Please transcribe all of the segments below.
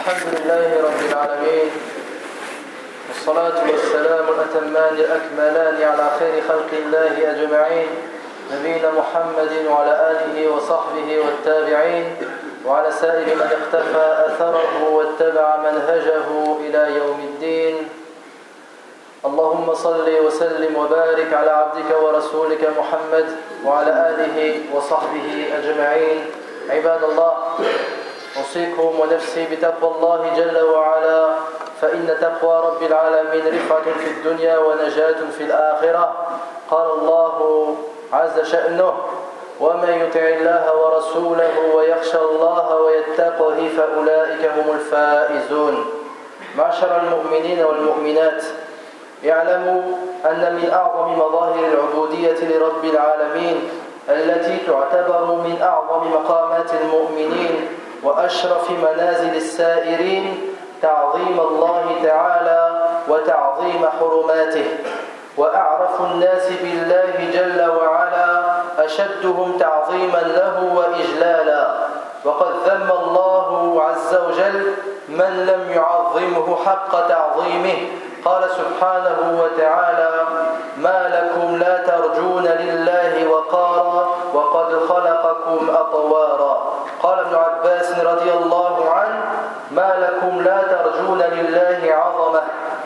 الحمد لله رب العالمين. والصلاة والسلام الأتمان الأكملان على خير خلق الله أجمعين. نبينا محمد وعلى آله وصحبه والتابعين. وعلى سائر من اختفى أثره واتبع منهجه إلى يوم الدين. اللهم صل وسلم وبارك على عبدك ورسولك محمد وعلى آله وصحبه أجمعين. عباد الله أوصيكم ونفسي بتقوى الله جل وعلا. فإن تقوى رب العالمين رفعة في الدنيا ونجاة في الآخرة. قال الله عز شأنه ومن يطع الله ورسوله ويخشى الله ويتقه فأولئك هم الفائزون. معشر المؤمنين والمؤمنات اعلموا أن من أعظم مظاهر العبودية لرب العالمين التي تعتبر من أعظم مقامات المؤمنين وأشرف منازل السائرين تعظيم الله تعالى وتعظيم حرماته. وأعرف الناس بالله جل وعلا أشدهم تعظيما له وإجلالا. وقد ذم الله عز وجل من لم يعظمه حق تعظيمه. قال سبحانه وتعالى ما لكم لا ترجون لله وقارا وقد خلقكم أطوارا. قال ابن عباس رضي الله عنه ما لكم لا ترجون لله عظمة.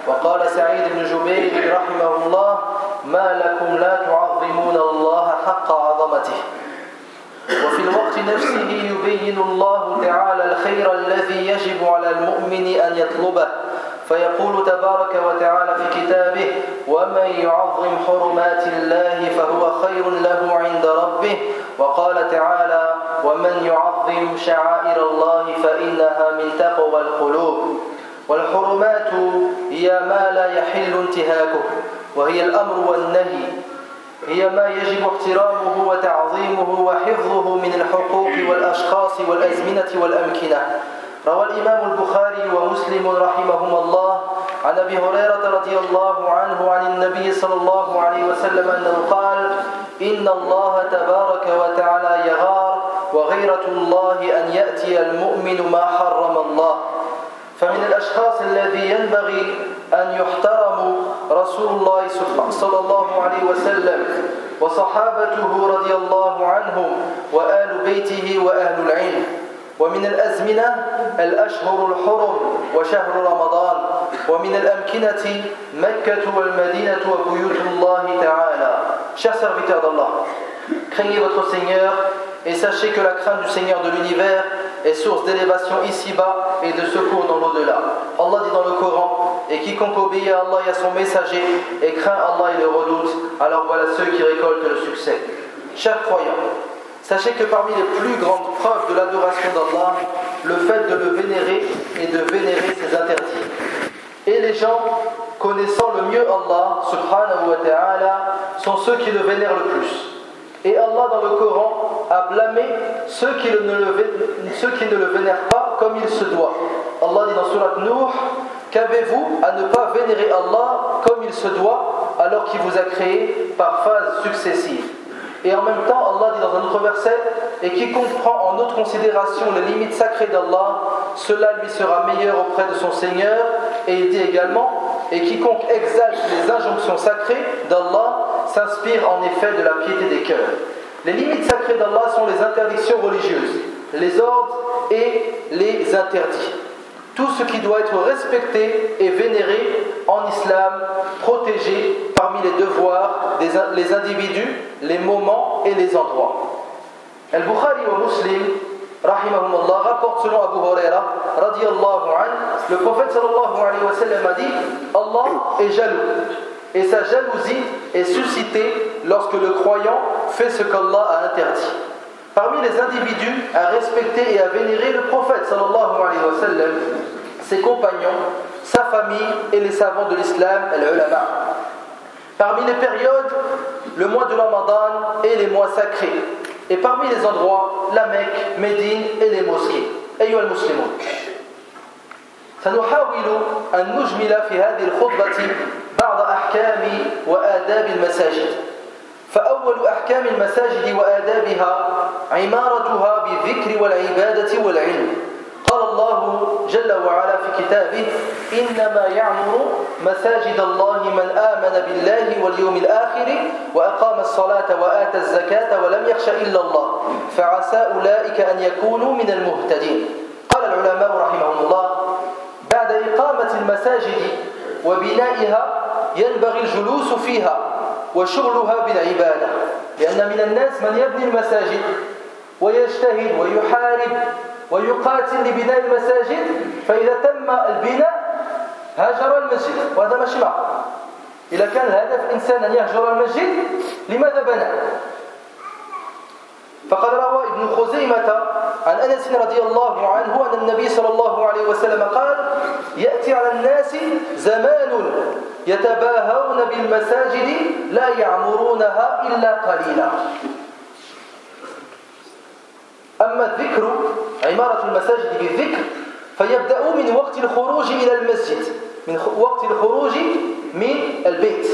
وقال سعيد بن جبير رحمه الله ما لكم لا تعظمون الله حق عظمته. وفي الوقت نفسه يبين الله تعالى الخير الذي يجب على المؤمن أن يطلبه. فيقول تبارك وتعالى في كتابه ومن يعظم حرمات الله فهو خير له عند ربه. وقال تعالى ومن يعظم شعائر الله فإنها من تقوى القلوب. والحرمات هي ما لا يحل انتهاكه وهي الأمر والنهي. هي ما يجب احترامه وتعظيمه وحفظه من الحقوق والأشخاص والأزمنة والأمكنة. روى الإمام البخاري ومسلم رحمهما الله عن أبي هريرة رضي الله عنه عن النبي صلى الله عليه وسلم أنه قال إن الله تبارك وتعالى يغار وغيرة الله أن يأتي المؤمن ما حرم الله. فمن الأشخاص الذي ينبغي أن يحترموا رسول الله صلى الله عليه وسلم وصحابته رضي الله عنهم وآل بيته وأهل العلم. ومن الأزمنة الأشهر الحرم وشهر رمضان ومن الأمكنة مكة والمدينة وبيوت الله تعالى Chers serviteurs d'Allah, craignez votre Seigneur et sachez que la crainte du Seigneur de l'univers est source d'élévation ici-bas et de secours dans l'au-delà. Allah dit dans le Coran Et quiconque obéit à Allah et à son messager et craint Allah et le redoute, alors voilà ceux qui récoltent le succès. Chers croyants, Sachez que parmi les plus grandes preuves de l'adoration d'Allah, le fait de le vénérer et de vénérer ses interdits. Et les gens connaissant le mieux Allah, subhanahu wa ta'ala, sont ceux qui le vénèrent le plus. Et Allah dans le Coran a blâmé ceux qui, ne le, vénèrent pas comme il se doit. Allah dit dans Surat Nuh Qu'avez-vous à ne pas vénérer Allah comme il se doit alors qu'il vous a créé par phases successives et en même temps, Allah dit dans un autre verset Et quiconque prend en autre considération les limites sacrées d'Allah, cela lui sera meilleur auprès de son Seigneur. Et il dit également Et quiconque exalte les injonctions sacrées d'Allah s'inspire en effet de la piété des cœurs. Les limites sacrées d'Allah sont les interdictions religieuses, les ordres et les interdits tout ce qui doit être respecté et vénéré en islam, protégé parmi les devoirs des les individus, les moments et les endroits. Al-Bukhari wa Muslim, rahimahumullah, rapporte selon Abu Huraira, radiallahu anhu, le prophète sallallahu alayhi wa sallam a dit Allah est jaloux et sa jalousie est suscitée lorsque le croyant fait ce qu'Allah a interdit. Parmi les individus à respecter et à vénérer le prophète sallallahu alayhi wa sallam, ses compagnons, sa famille et les savants de l'islam, al-ulama. Parmi les périodes, le mois de Ramadan et les mois sacrés. Et parmi les endroits, la Mecque, Médine et les mosquées. أيها المسلمون سنحاول أن نجمل في هذه الخطبة بعض أحكام وآداب المساجد فأول أحكام المساجد وآدابها عمارتها بالذكر والعبادة والعلم قال الله جل وعلا في كتابه إنما يعمر مساجد الله من آمن بالله واليوم الآخر وأقام الصلاة وآتى الزكاة ولم يخش إلا الله فعسى أولئك أن يكونوا من المهتدين. قال العلماء رحمهم الله بعد إقامة المساجد وبنائها ينبغي الجلوس فيها وشغلها بالعبادة لأن من الناس من يبني المساجد ويجتهد ويحارب ويقاتل لبناء المساجد فإذا تم البناء هاجر المسجد. وهذا ماشي معقول إذا كان الهدف الإنسان أن يهجر المسجد لماذا بنى؟ فقد روى ابن خزيمة عن أنس رضي الله عنه أن النبي صلى الله عليه وسلم قال يأتي على الناس زمان يتباهون بالمساجد لا يعمرونها إلا قليلا. أما الذكر عمارة المساجد بالذكر فيبدأ من وقت الخروج إلى المسجد من وقت الخروج من البيت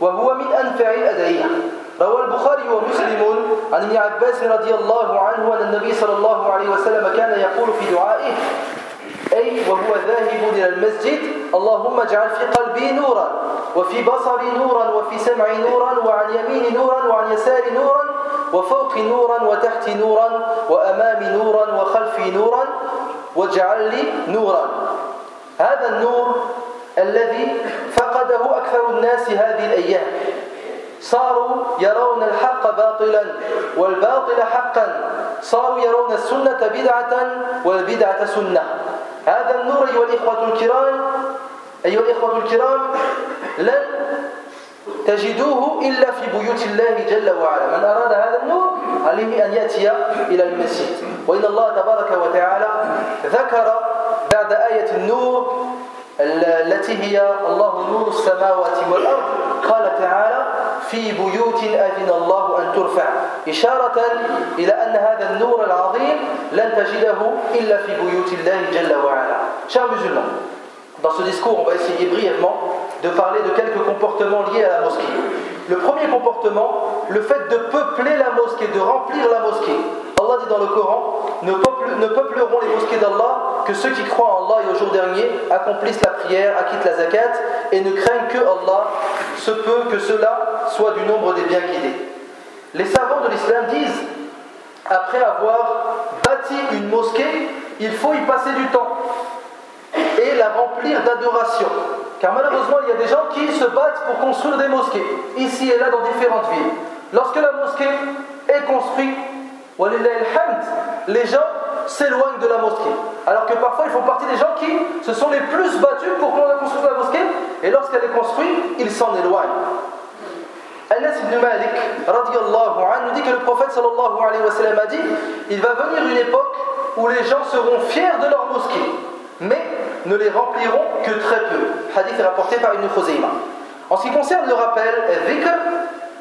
وهو من أنفع الأدعية. روى البخاري ومسلم عن ابن عباس رضي الله عنه أن النبي صلى الله عليه وسلم كان يقول في دعائه أي وهو ذاهب إلى المسجد اللهم اجعل في قلبي نورا وفي بصري نورا وفي سمعي نورا وعن يميني نورا وعن يساري نورا وفوقي نورا وتحتي نورا وأمامي نورا وخلفي نورا واجعل لي نورا. هذا النور الذي فقده أكثر الناس هذه الأيام. صاروا يرون الحق باطلا والباطل حقا. صاروا يرون السنة بدعة والبدعة سنة. هذا النور أيها الإخوة الكرام أيها الإخوة الكرام لن تجدوه إلا في بيوت الله جل وعلا. من أراد هذا النور عليه أن يأتي إلى المسجد. وإن الله تبارك وتعالى ذكر بعد آية النور التي هي الله نور السماوات والأرض قال تعالى في بيوت أذن الله أن ترفع. إشارة إلى أن هذا النور العظيم لن تجده إلا في بيوت الله جل وعلا. Chers musulmans, dans ce discours, on va essayer brièvement de parler de quelques comportements liés à la mosquée. Le premier comportement, le fait de peupler la mosquée, de remplir la mosquée. Allah dit dans le Coran ne, peupleront les mosquées d'Allah que ceux qui croient en Allah et au jour dernier accomplissent la prière, acquittent la zakat et ne craignent que Allah, se peut que cela soit du nombre des bien guidés. Les savants de l'islam disent après avoir bâti une mosquée, il faut y passer du temps la remplir d'adoration. Car malheureusement, il y a des gens qui se battent pour construire des mosquées, ici et là dans différentes villes. Lorsque la mosquée est construite, les gens s'éloignent de la mosquée. Alors que parfois, ils font partie des gens qui se sont les plus battus pour qu'on construise la mosquée, et lorsqu'elle est construite, ils s'en éloignent. Anas ibn Malik, nous dit que le prophète sallallahu alayhi wa sallam a dit il va venir une époque où les gens seront fiers de leur mosquée, mais ne les rempliront que très peu. Hadith rapporté par Ibn Khuzayma. En ce qui concerne le rappel,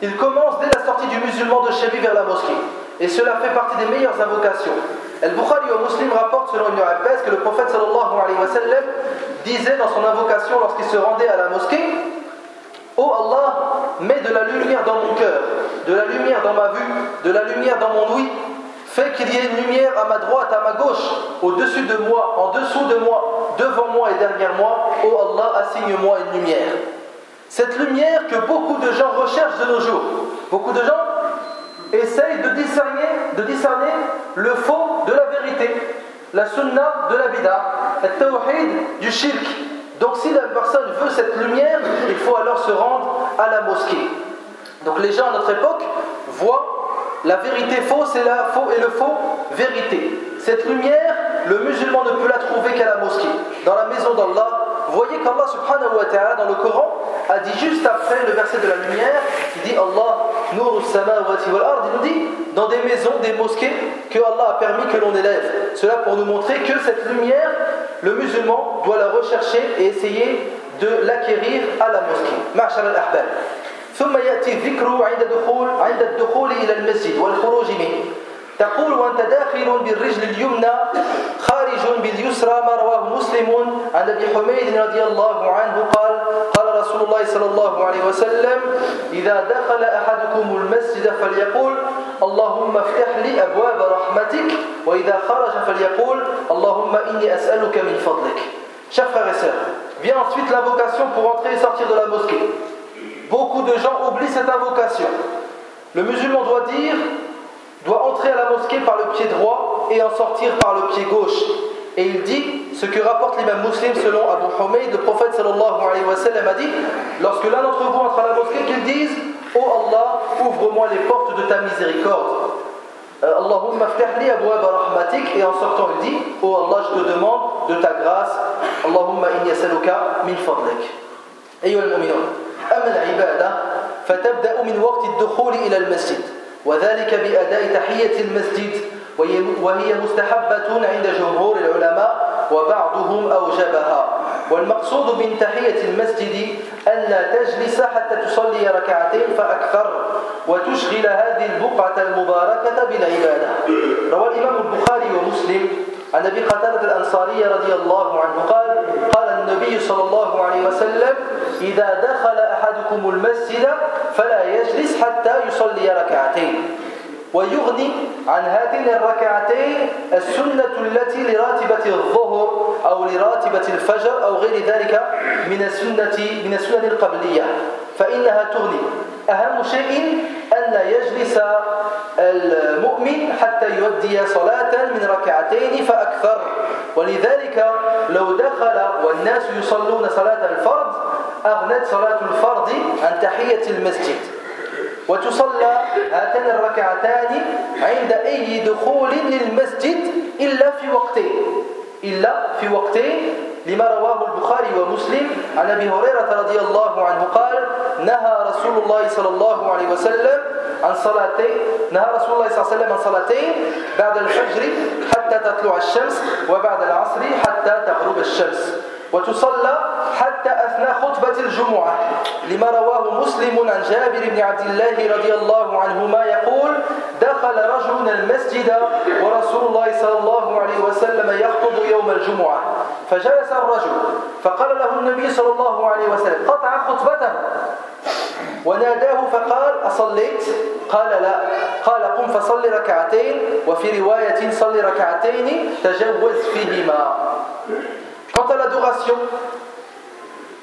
il commence dès la sortie du musulman de chez lui vers la mosquée. Et cela fait partie des meilleures invocations. Al-Bukhari au Muslim rapporte selon Ibn Abbas que le prophète sallallahu alayhi wa sallam disait dans son invocation lorsqu'il se rendait à la mosquée Oh Allah, mets de la lumière dans mon cœur, de la lumière dans ma vue, de la lumière dans mon ouïe. Fais qu'il y ait une lumière à ma droite, à ma gauche, au-dessus de moi, en dessous de moi, devant moi et derrière moi. Oh Allah, assigne-moi une lumière. Cette lumière que beaucoup de gens recherchent de nos jours. Beaucoup de gens essayent de discerner, de discerner le faux de la vérité, la sunna de la bida, le tawhid du shirk, donc si la personne veut cette lumière, il faut alors se rendre à la mosquée. Donc les gens à notre époque voient la vérité fausse et, la faux et le faux vérité. Cette lumière, le musulman ne peut la trouver qu'à la mosquée, dans la maison d'Allah. Voyez qu'Allah subhanahu wa ta'ala dans le Coran a dit juste après le verset de la lumière, il dit Allah, Nur samawati wal ard, il nous dit dans des maisons, des mosquées que Allah a permis que l'on élève. Cela pour nous montrer que cette lumière le musulman doit la rechercher et essayer de l'acquérir à la mosquée. معشر الأحباب ثم يأتي الذكر عند دخول عند الدخول إلى المسجد والخروج منه تقول وأنت داخل بالرجل اليمنى خارج باليسرى ما رواه مسلم عن أبي حميد رضي الله عنه قال قال رسول الله صلى الله عليه وسلم إذا دخل أحدكم المسجد فليقول اللهم افتح لي أبواب رحمتك وإذا خرج فليقول اللهم إني أسألك من فضلك Chers frères vient ensuite l'invocation pour entrer et sortir de la mosquée. Beaucoup de gens oublient cette invocation. Le musulman doit dire, doit entrer à la mosquée par le pied droit et en sortir par le pied gauche. Et il dit ce que rapporte l'imam muslim selon Abu Humayd, le prophète sallallahu alayhi wa sallam a dit lorsque l'un d'entre vous entre à la mosquée, qu'il dise Oh Allah, ouvre-moi les portes de ta miséricorde. Euh, Allahumma ftahli abwab rahmatik et en sortant il dit Oh Allah, je te demande de ta grâce. Allahumma inni yasaluka min fadlik. أيها المؤمنون أما العبادة فتبدأ من وقت الدخول إلى المسجد وذلك بأداء تحية المسجد وهي مستحبة عند جمهور العلماء وبعضهم أوجبها. والمقصود من تحية المسجد أن لا تجلس حتى تصلي ركعتين فأكثر وتشغل هذه البقعة المباركة بالعبادة. روى الإمام البخاري ومسلم عن أبي قتادة الأنصاري رضي الله عنه قال قال النبي صلى الله عليه وسلم إذا دخل أحدكم المسجد فلا يجلس حتى يصلي ركعتين. ويغني عن هاتين الركعتين السنة التي لراتبة الظهر أو لراتبة الفجر أو غير ذلك من السنة من السنن القبلية. فإنها تغني. أهم شيء أن يجلس المؤمن حتى يؤدي صلاة من ركعتين فأكثر. ولذلك لو دخل والناس يصلون صلاة الفرض أغنت صلاة الفرض عن تحية المسجد. وتصلى هاتان الركعتان عند أي دخول للمسجد إلا في وقتين. إلا في وقتين لما رواه البخاري ومسلم عن أبي هريرة رضي الله عنه قال نهى رسول الله صلى الله عليه وسلم عن صلاتين نهى رسول الله صلى الله عليه وسلم عن صلاتين بعد الفجر حتى تطلع الشمس وبعد العصر حتى تغرب الشمس. وتصلى حتى أثناء خطبة الجمعة. لما رواه مسلم عن جابر بن عبد الله رضي الله عنهما يقول دخل رجل المسجد ورسول الله صلى الله عليه وسلم يخطب يوم الجمعة. فجلس الرجل فقال له النبي صلى الله عليه وسلم قطع خطبته وناداه فقال أصليت؟ قال لا. قال قم فصل ركعتين وفي رواية صل ركعتين تجوز فيهما. Quant à l'adoration,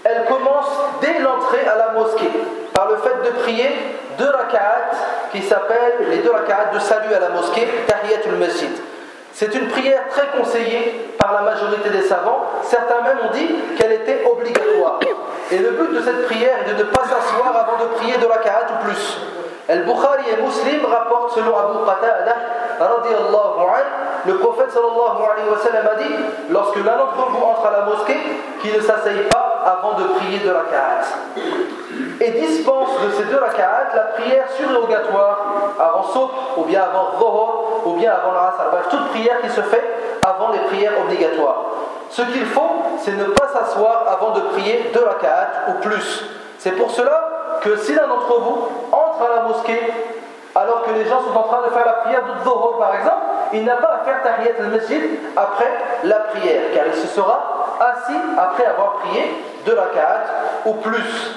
elle commence dès l'entrée à la mosquée par le fait de prier deux raka'at qui s'appellent les deux raka'at de salut à la mosquée, tahiyatul masjid. C'est une prière très conseillée par la majorité des savants. Certains même ont dit qu'elle était obligatoire. Et le but de cette prière est de ne pas s'asseoir avant de prier deux raka'at ou plus. Al-Bukhari et Muslim rapportent selon Abu Qatada le prophète sallallahu alayhi wa sallam a dit lorsque l'un d'entre vous entre à la mosquée, qu'il ne s'asseye pas avant de prier de la Et dispense de ces deux raka'at la prière surrogatoire avant Souk, ou bien avant Zohor, ou bien avant l'Asr. Bref, toute prière qui se fait avant les prières obligatoires. Ce qu'il faut, c'est ne pas s'asseoir avant de prier deux raka'at ou plus. C'est pour cela que si l'un d'entre vous entre à la mosquée alors que les gens sont en train de faire la prière de Dhuhr par exemple, il n'a pas à faire Tahiyat al-Masjid après la prière, car il se sera assis après avoir prié deux raka'at ou plus.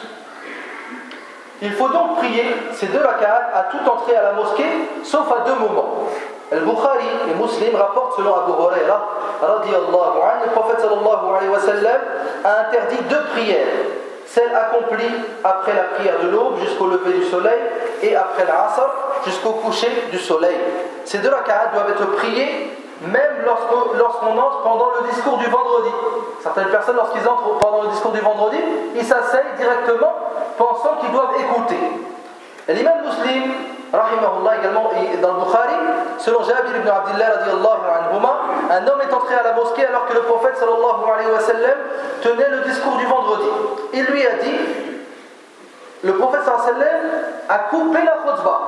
Il faut donc prier ces deux raka'at à toute entrée à la mosquée, sauf à deux moments. Al-Bukhari et Muslim rapportent selon Abu Huraira, le prophète sallallahu alayhi wa sallam a interdit deux prières celle accomplie après la prière de l'aube jusqu'au lever du soleil et après l'asr jusqu'au coucher du soleil. Ces deux rak'ahs doivent être priées même lorsqu'on entre pendant le discours du vendredi. Certaines personnes, lorsqu'ils entrent pendant le discours du vendredi, ils s'asseyent directement pensant qu'ils doivent écouter. L'imam muslim rahimahullah également dans le Bukhari, selon Jabir ibn Abdullah un homme est entré à la mosquée alors que le prophète sallallahu alayhi wa sallam tenait le discours du vendredi. Il lui a dit, le prophète sallallahu alayhi wa sallam a coupé la khutbah.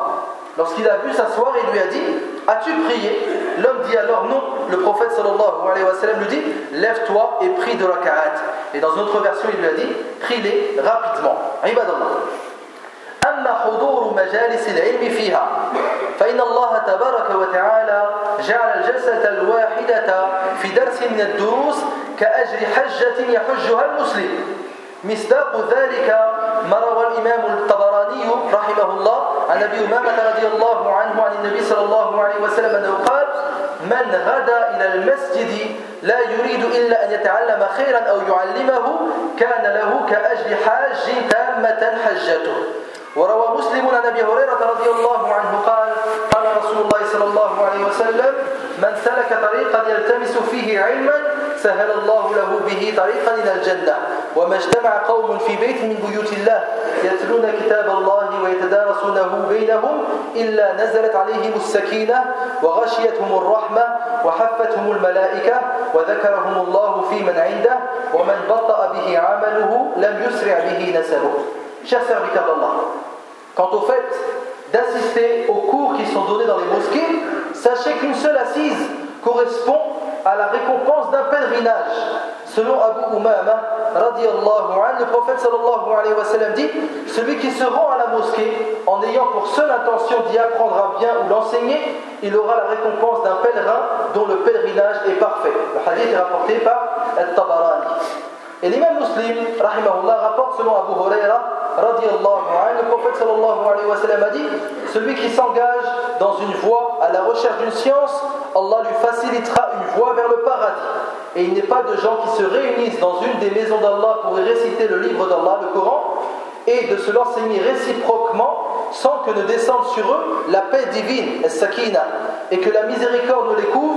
Lorsqu'il a vu s'asseoir, il lui a dit, as-tu prié L'homme dit alors non. Le prophète sallallahu alayhi wa sallam lui dit, lève-toi et prie de raka'at. Et dans une autre version, il lui a dit, prie-les rapidement. Ibadallah. أما حضور مجالس العلم فيها فإن الله تبارك وتعالى جعل الجلسة الواحدة في درس من الدروس كأجر حجة يحجها المسلم مصداق ذلك ما روى الإمام الطبراني رحمه الله عن أبي أمامة رضي الله عنه عن النبي صلى الله عليه وسلم أنه قال من غدا إلى المسجد لا يريد إلا أن يتعلم خيرا أو يعلمه كان له كأجل حاج تامة حجته. وروى مسلم عن أبي هريرة رضي الله عنه قال قال رسول الله صلى الله عليه وسلم من سلك طريقا يلتمس فيه علما سهل الله له به طريقا إلى الجنة. وما اجتمع قوم في بيت من بيوت الله يتلون كتاب الله ويتدارسونه بينهم إلا نزلت عليهم السكينة وغشيتهم الرحمة وحفتهم الملائكة وذكرهم الله في من عنده ومن بطأ به عمله لم يسرع به نسبه. Chers serviteurs d'Allah, quant au fait d'assister aux cours qui sont donnés dans les mosquées, sachez qu'une seule assise correspond à la récompense d'un pèlerinage. Selon Abu Umama, le prophète sallallahu alayhi wa sallam dit Celui qui se rend à la mosquée en ayant pour seule intention d'y apprendre un bien ou l'enseigner, il aura la récompense d'un pèlerin dont le pèlerinage est parfait. Le hadith est rapporté par Al-Tabarani. Et l'imam muslim, rahimahullah, rapporte selon Abu Huraira le prophète sallallahu alayhi wa sallam a dit Celui qui s'engage dans une voie à la recherche d'une science, Allah lui facilitera une voie vers le paradis. Et il n'est pas de gens qui se réunissent dans une des maisons d'Allah pour y réciter le livre d'Allah, le Coran, et de se l'enseigner réciproquement sans que ne descende sur eux la paix divine, et que la miséricorde ne les couvre,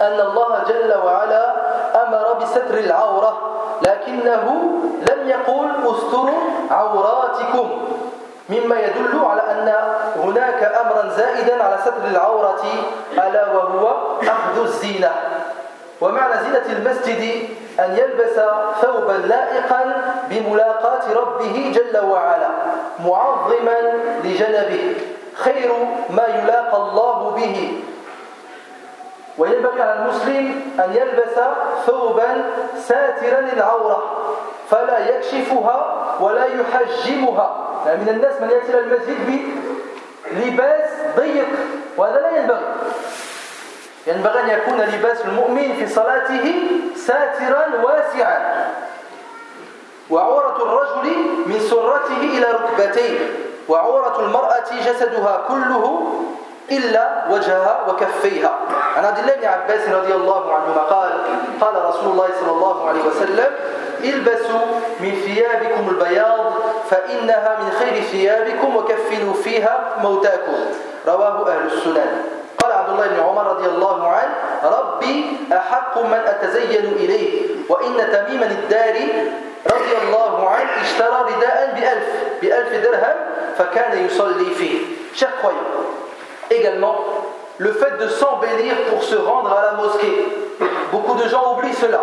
أن الله جل وعلا أمر بستر العورة لكنه لم يقول استروا عوراتكم. مما يدل على أن هناك أمرا زائدا على ستر العورة ألا وهو أخذ الزينة. ومعنى زينة المسجد أن يلبس ثوبا لائقا بملاقاة ربه جل وعلا معظما لجنبه خير ما يلاقى الله به. وينبغي على المسلم أن يلبس ثوبا ساترا للعورة فلا يكشفها ولا يحجمها. يعني من الناس من يأتي إلى المسجد بلباس ضيق وهذا لا ينبغي. ينبغي أن يكون لباس المؤمن في صلاته ساترا واسعا. وعورة الرجل من سرته إلى ركبتيه وعورة المرأة جسدها كله إلا وجهها وكفيها. عن عبد الله بن عباس رضي الله عنهما قال قال رسول الله صلى الله عليه وسلم البسوا من ثيابكم البياض فإنها من خير ثيابكم وكفنوا فيها موتاكم. رواه أهل السنن. قال عبد الله بن عمر رضي الله عنه ربي أحق من أتزين إليه وإن تميما الداري رضي الله عنه اشترى رداء بألف بألف درهم فكان يصلي فيه. croyants, également le fait de s'embellir pour se rendre à la mosquée. Beaucoup de gens oublient cela.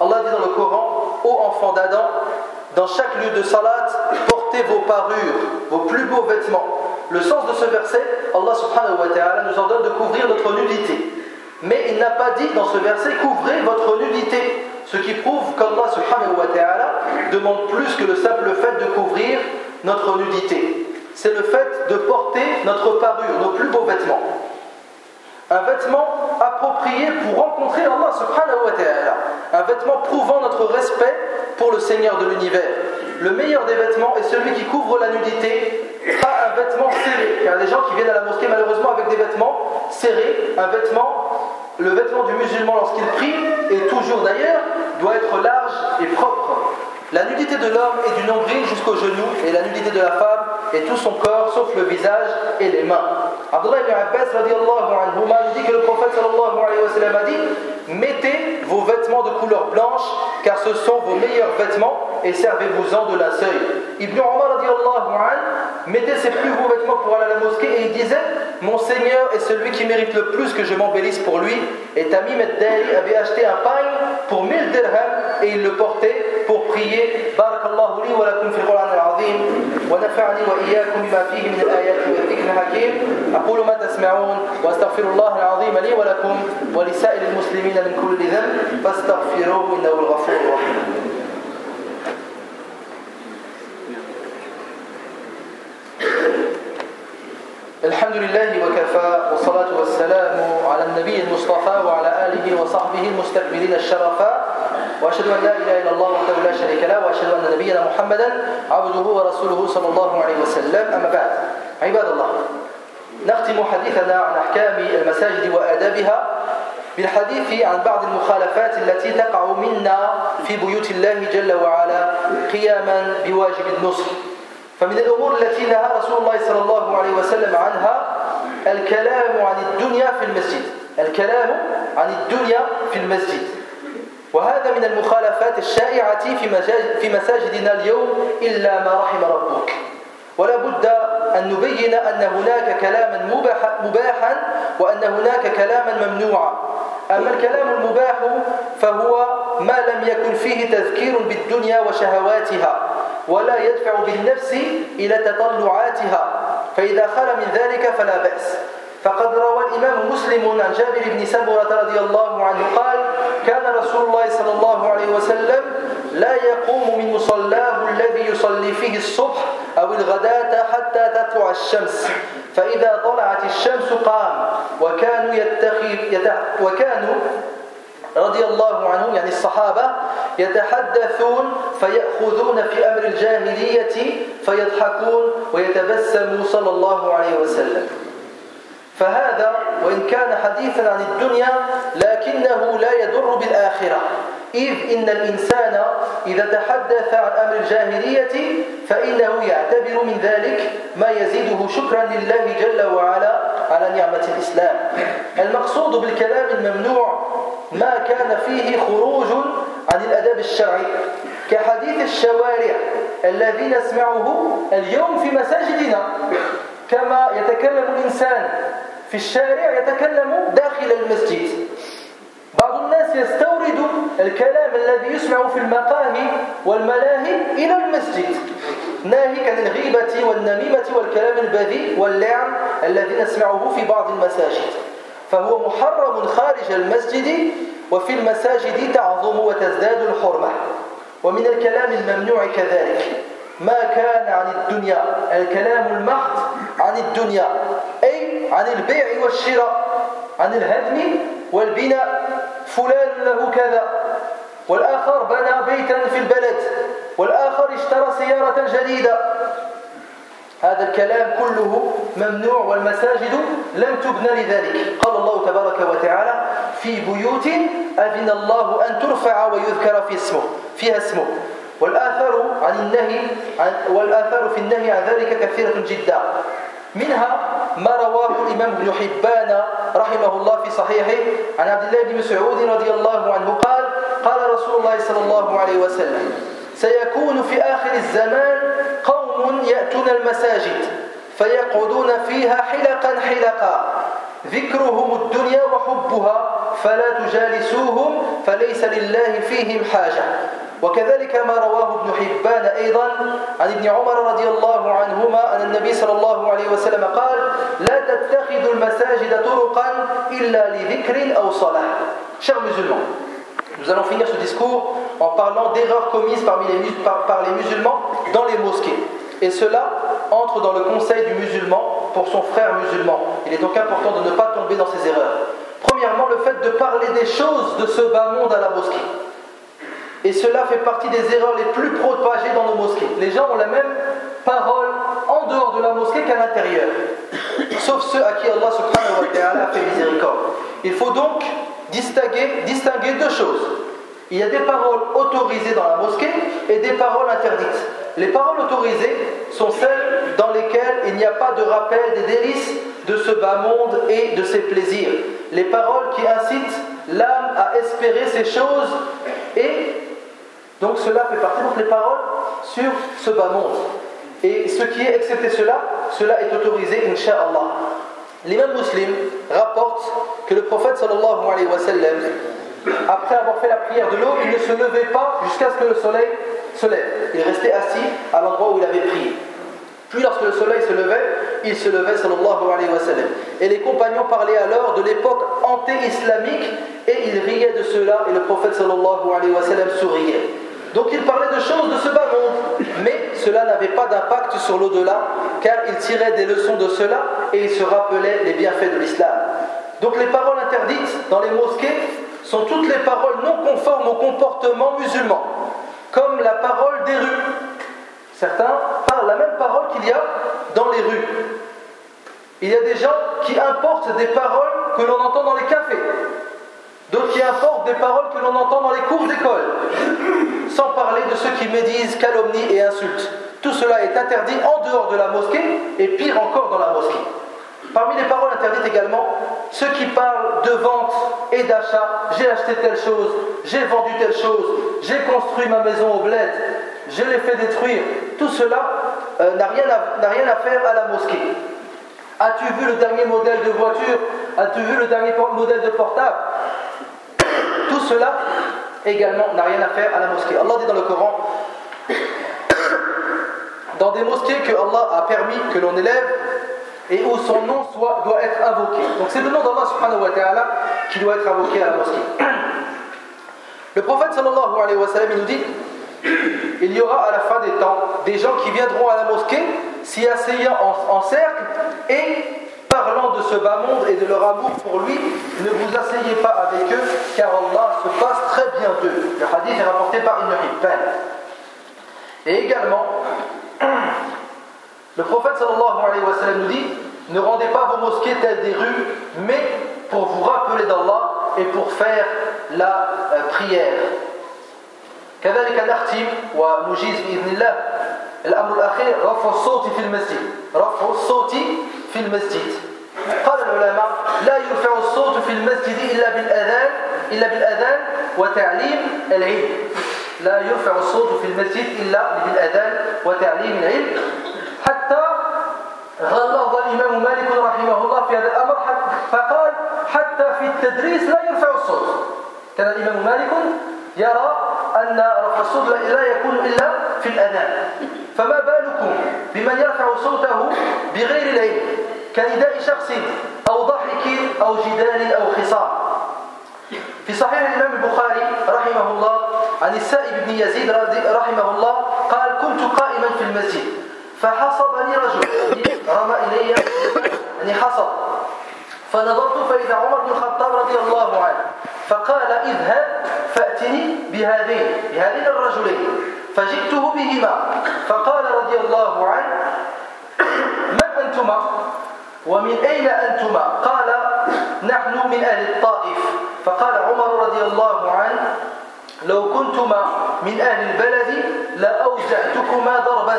Allah dit dans le Coran, ô enfants d'Adam, dans chaque lieu de salat, portez vos parures, vos plus beaux vêtements. Le sens de ce verset, Allah subhanahu wa ta'ala nous ordonne de couvrir notre nudité. Mais il n'a pas dit dans ce verset couvrez votre nudité. Ce qui prouve qu'Allah subhanahu wa ta'ala demande plus que le simple fait de couvrir notre nudité. C'est le fait de porter notre parure, nos plus beaux vêtements. Un vêtement approprié pour rencontrer Allah subhanahu wa ta'ala. Un vêtement prouvant notre respect pour le Seigneur de l'univers. Le meilleur des vêtements est celui qui couvre la nudité, pas un vêtement serré. Il y a des gens qui viennent à la mosquée malheureusement avec des vêtements serrés. Un vêtement, le vêtement du musulman lorsqu'il prie, et toujours d'ailleurs, doit être large et propre. La nudité de l'homme est du nombril jusqu'au genou, et la nudité de la femme est tout son corps sauf le visage et les mains. Abdullah ibn Abbas nous dit que le prophète sallallahu alayhi wa sallam a dit Mettez vos vêtements de couleur blanche, car ce sont vos meilleurs vêtements, et servez-vous-en de la seuil. Ibn Omar mettez ses plus beaux vêtements pour aller à la mosquée, et il disait Mon Seigneur est celui qui mérite le plus que je m'embellisse pour lui. Et Tamim al-Dari avait acheté un pagne pour 1000 dirhams, et il le portait pour prier. Barakallahu li wa lakum fil Qur'an wa iyyakum bima fihi min al-ayati wa dhikr al-hakim. أقول ما تسمعون وأستغفر الله العظيم لي ولكم ولسائر المسلمين من كل ذنب فاستغفروه إنه الغفور الرحيم الحمد لله وكفى والصلاة والسلام على النبي المصطفى وعلى آله وصحبه المستقبلين الشرفاء وأشهد أن لا إله إلا الله وحده لا شريك له وأشهد أن نبينا محمدا عبده ورسوله صلى الله عليه وسلم. أما بعد عباد الله نختم حديثنا عن أحكام المساجد وآدابها بالحديث عن بعض المخالفات التي تقع منا في بيوت الله جل وعلا قياما بواجب النصر فمن الأمور التي نهى رسول الله صلى الله عليه وسلم عنها الكلام عن الدنيا في المسجد. الكلام عن الدنيا في المسجد. وهذا من المخالفات الشائعة في مساجدنا اليوم إلا ما رحم ربك. ولا بد أن نبين أن هناك كلاما مباحا وأن هناك كلاما ممنوعا. أما الكلام المباح فهو ما لم يكن فيه تذكير بالدنيا وشهواتها. ولا يدفع بالنفس إلى تطلعاتها. فإذا خل من ذلك فلا بأس. فقد روى الإمام مسلم عن جابر بن سمرة رضي الله عنه قال كان رسول الله صلى الله عليه وسلم لا يقوم من مصلاه الذي يصلي فيه الصبح أو الغداة حتى تطلع الشمس. فإذا طلعت الشمس قام. وكانوا يتخذ وكانوا رضي الله عنهم يعني الصحابة يتحدثون فيأخذون في أمر الجاهلية فيضحكون ويتبسموا صلى الله عليه وسلم. فهذا وإن كان حديثا عن الدنيا لكنه لا يضر بالآخرة. إذ إن الإنسان إذا تحدث عن أمر الجاهلية فإنه يعتبر من ذلك ما يزيده شكرا لله جل وعلا على نعمة الإسلام. المقصود بالكلام الممنوع ما كان فيه خروج عن الأداب الشرعي كحديث الشوارع الذي نسمعه اليوم في مساجدنا. كما يتكلم الإنسان في الشارع يتكلم داخل المسجد. بعض الناس يستورد الكلام الذي يسمع في المقاهي والملاهي إلى المسجد. ناهيك عن الغيبة والنميمة والكلام البذيء واللعن الذي نسمعه في بعض المساجد. فهو محرم خارج المسجد وفي المساجد تعظم وتزداد الحرمة. ومن الكلام الممنوع كذلك ما كان عن الدنيا الكلام المحض عن الدنيا أي عن البيع والشراء عن الهدم والبناء. فلان له كذا. والآخر بنى بيتا في البلد. والآخر اشترى سيارة جديدة. هذا الكلام كله ممنوع والمساجد لم تبنى لذلك. قال الله تبارك وتعالى في بيوت أذن الله أن ترفع ويذكر في اسمه فيها اسمه. والآثار عن النهي والآثار في النهي عن ذلك كثيرة جدا. منها ما رواه الإمام ابن حبان رحمه الله في صحيحه عن عبد الله بن مسعود رضي الله عنه قال قال رسول الله صلى الله عليه وسلم سيكون في آخر الزمان قوم يأتون المساجد فيقعدون فيها حلقا حلقا ذكرهم الدنيا وحبها فلا تجالسوهم فليس لله فيهم حاجة. وكذلك ما رواه ابن حبان أيضا عن ابن عمر رضي الله عنهما أن النبي صلى الله عليه وسلم قال لا تتخذوا المساجد طرقا إلا لذكر أو صلاة Chers musulmans, nous allons finir ce discours en parlant d'erreurs commises parmi les, par, par les musulmans dans les mosquées. Et cela entre dans le conseil du musulman pour son frère musulman. Il est donc important de ne pas tomber dans ces erreurs. Premièrement, le fait de parler des choses de ce bas monde à la mosquée. Et cela fait partie des erreurs les plus propagées dans nos mosquées. Les gens ont la même parole en dehors de la mosquée qu'à l'intérieur. Sauf ceux à qui Allah subhanahu wa ta'ala fait miséricorde. Il faut donc distinguer, distinguer deux choses. Il y a des paroles autorisées dans la mosquée et des paroles interdites. Les paroles autorisées sont celles dans lesquelles il n'y a pas de rappel des délices de ce bas monde et de ses plaisirs. Les paroles qui incitent l'âme à espérer ces choses et donc cela fait partie des paroles sur ce bas monde. Et ce qui est excepté cela, cela est autorisé, Inch'Allah. L'imam muslim rapporte que le prophète sallallahu alayhi wa sallam après avoir fait la prière de l'eau, il ne se levait pas jusqu'à ce que le soleil se lève. Il restait assis à l'endroit où il avait prié. Puis lorsque le soleil se levait, il se levait sallallahu alayhi wa sallam. Et les compagnons parlaient alors de l'époque anté-islamique et ils riaient de cela et le prophète sallallahu alayhi wa sallam souriait. Donc il parlait de choses de ce bas monde, mais cela n'avait pas d'impact sur l'au-delà, car il tirait des leçons de cela et il se rappelait les bienfaits de l'islam. Donc les paroles interdites dans les mosquées sont toutes les paroles non conformes au comportement musulman, comme la parole des rues. Certains parlent la même parole qu'il y a dans les rues. Il y a des gens qui importent des paroles que l'on entend dans les cafés. D'autres qui importent des paroles que l'on entend dans les cours d'école, sans parler de ceux qui médisent, calomnient et insultent. Tout cela est interdit en dehors de la mosquée et pire encore dans la mosquée. Parmi les paroles interdites également, ceux qui parlent de vente et d'achat, j'ai acheté telle chose, j'ai vendu telle chose, j'ai construit ma maison au bled, je l'ai fait détruire, tout cela euh, n'a rien, rien, à faire à la mosquée. As-tu vu le dernier modèle de voiture? As-tu vu le dernier modèle de portable? Tout cela également n'a rien à faire à la mosquée. Allah dit dans le Coran, dans des mosquées que Allah a permis que l'on élève et où son nom doit être invoqué. Donc c'est le nom d'Allah subhanahu wa ta'ala qui doit être invoqué à la mosquée. Le prophète sallallahu alayhi wa sallam il nous dit il y aura à la fin des temps des gens qui viendront à la mosquée s'y asseyant en cercle et parlant de ce bas monde et de leur amour pour lui, ne vous asseyez pas avec eux, car Allah se passe très bien d'eux. Le hadith est rapporté par Ibn Hibban. Et également, le prophète sallallahu alayhi wa sallam nous dit ne rendez pas vos mosquées telles des rues, mais pour vous rappeler d'Allah et pour faire la euh, prière. كذلك نختم ونجيز بإذن الله الأمر الأخير رفع الصوت في المسجد رفع الصوت في المسجد. قال العلماء لا يرفع الصوت في المسجد إلا بالأذان إلا بالأذان وتعليم العلم. لا يرفع الصوت في المسجد إلا بالأذان وتعليم العلم. حتى غلظ الإمام مالك رحمه الله في هذا الأمر فقال حتى في التدريس لا يرفع الصوت. كان الإمام مالك يرى أن رفع الصوت لا يكون إلا في الأذان. فما بالكم بمن يرفع صوته بغير العلم؟ كنداء شخص أو ضحك أو جدال أو خصام. في صحيح الإمام البخاري رحمه الله عن السائب بن يزيد رحمه الله قال كنت قائما في المسجد فحصبني رجل رمى إلي يعني حصب. فنظرت فإذا عمر بن الخطاب رضي الله عنه فقال اذهب فأتني بهذين بهذين الرجلين فجئته بهما. فقال رضي الله عنه من أنتما؟ ومن أين أنتما قال نحن من أهل الطائف فقال عمر رضي الله عنه لو كنتما من أهل البلد لأوجعتكما ضربا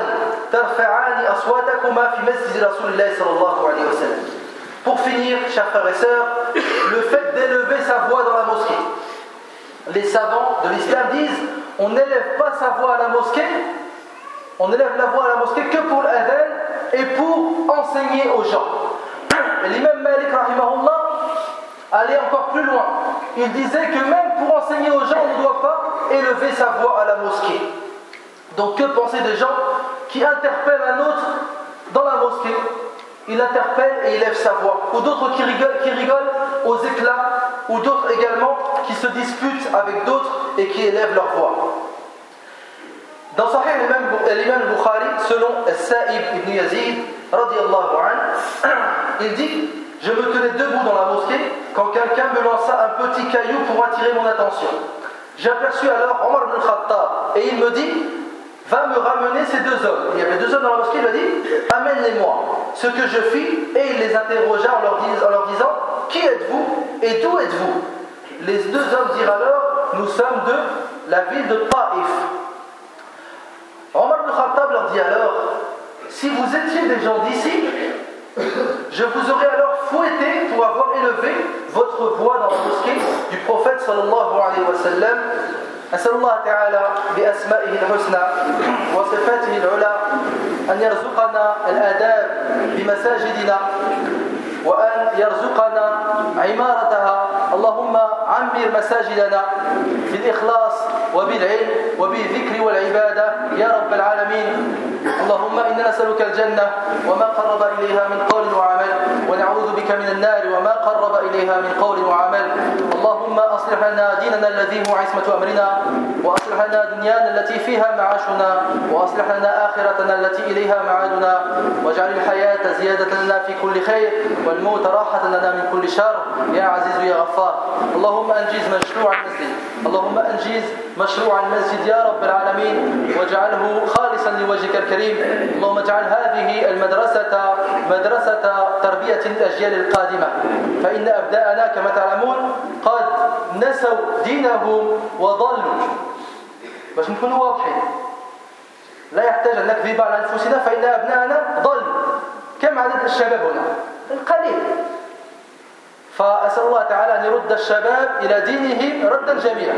ترفعان أصواتكما في مسجد رسول الله صلى الله عليه وسلم Pour finir, chers frères et sœurs, le fait d'élever sa voix dans la mosquée. Les savants de l'islam disent on n'élève pas sa voix à la mosquée, on élève la voix à la mosquée que pour l'adhan et pour enseigner aux gens. L'imam Malik rahimahullah allait encore plus loin. Il disait que même pour enseigner aux gens, on ne doit pas élever sa voix à la mosquée. Donc que penser des gens qui interpellent un autre dans la mosquée? Il interpelle et il lève sa voix. Ou d'autres qui rigolent, qui rigolent aux éclats, ou d'autres également qui se disputent avec d'autres et qui élèvent leur voix. Dans Sahih l'imam Bukhari, selon Sa'ib ibn Yazid, il dit Je me tenais debout dans la mosquée quand quelqu'un me lança un petit caillou pour attirer mon attention. J'aperçus alors Omar ibn Khattab et il me dit Va me ramener ces deux hommes. Il y avait deux hommes dans la mosquée, il a dit Amène-les-moi. Ce que je fis, et il les interrogea en leur, disant Qui êtes-vous et d'où êtes-vous? Les deux hommes dirent alors Nous sommes de la ville de Taif. Omar ibn Khattab leur dit alors Si vous étiez des gens d'ici, je vous aurais alors fouetté pour avoir élevé votre voix dans la mosquée du prophète sallallahu alayhi wa sallam. أسأل الله تعالى بأسمائه الحسنى وصفاته العلى أن يرزقنا الآداب بمساجدنا وأن يرزقنا عمارتها اللهم عمر مساجدنا بالإخلاص وبالعلم وبالذكر والعبادة يا رب العالمين. اللهم إنا نسألك الجنة وما قرب إليها من قول وعمل ونعوذ بك من النار وما قرب إليها من قول وعمل. اللهم أصلح لنا ديننا الذي هو عصمة أمرنا وأصلح لنا دنيانا التي فيها معاشنا وأصلح لنا آخرتنا التي إليها معادنا واجعل الحياة زيادة لنا في كل خير والموت راحة لنا من كل شر. يا عزيز يا غفار. اللهم أنجز مشروع المسجد. اللهم أنجز مشروع المسجد يا رب العالمين واجعله خالصا لوجهك الكريم. اللهم اجعل هذه المدرسة مدرسة تربية الأجيال القادمة. فإن أبناءنا كما تعلمون قد نسوا دينهم وضلوا باش نكونوا واضحين. لا يحتاج أن نكذب على أنفسنا فإن أبناءنا ضلوا. كم عدد الشباب هنا؟ القليل. فأسأل الله تعالى أن يرد الشباب إلى دينهم ردا جميلا.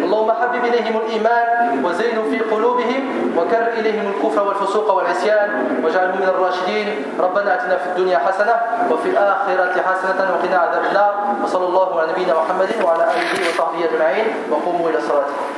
اللهم حبب إليهم الإيمان وزينوا في قلوبهم وكر إليهم الكفر والفسوق والعصيان واجعلهم من الراشدين. ربنا أتنا في الدنيا حسنة وفي الآخرة حسنة وقنا عذاب النار. وصلى الله على نبينا محمد وعلى آله وصحبه أجمعين. وقوموا إلى صلاتكم.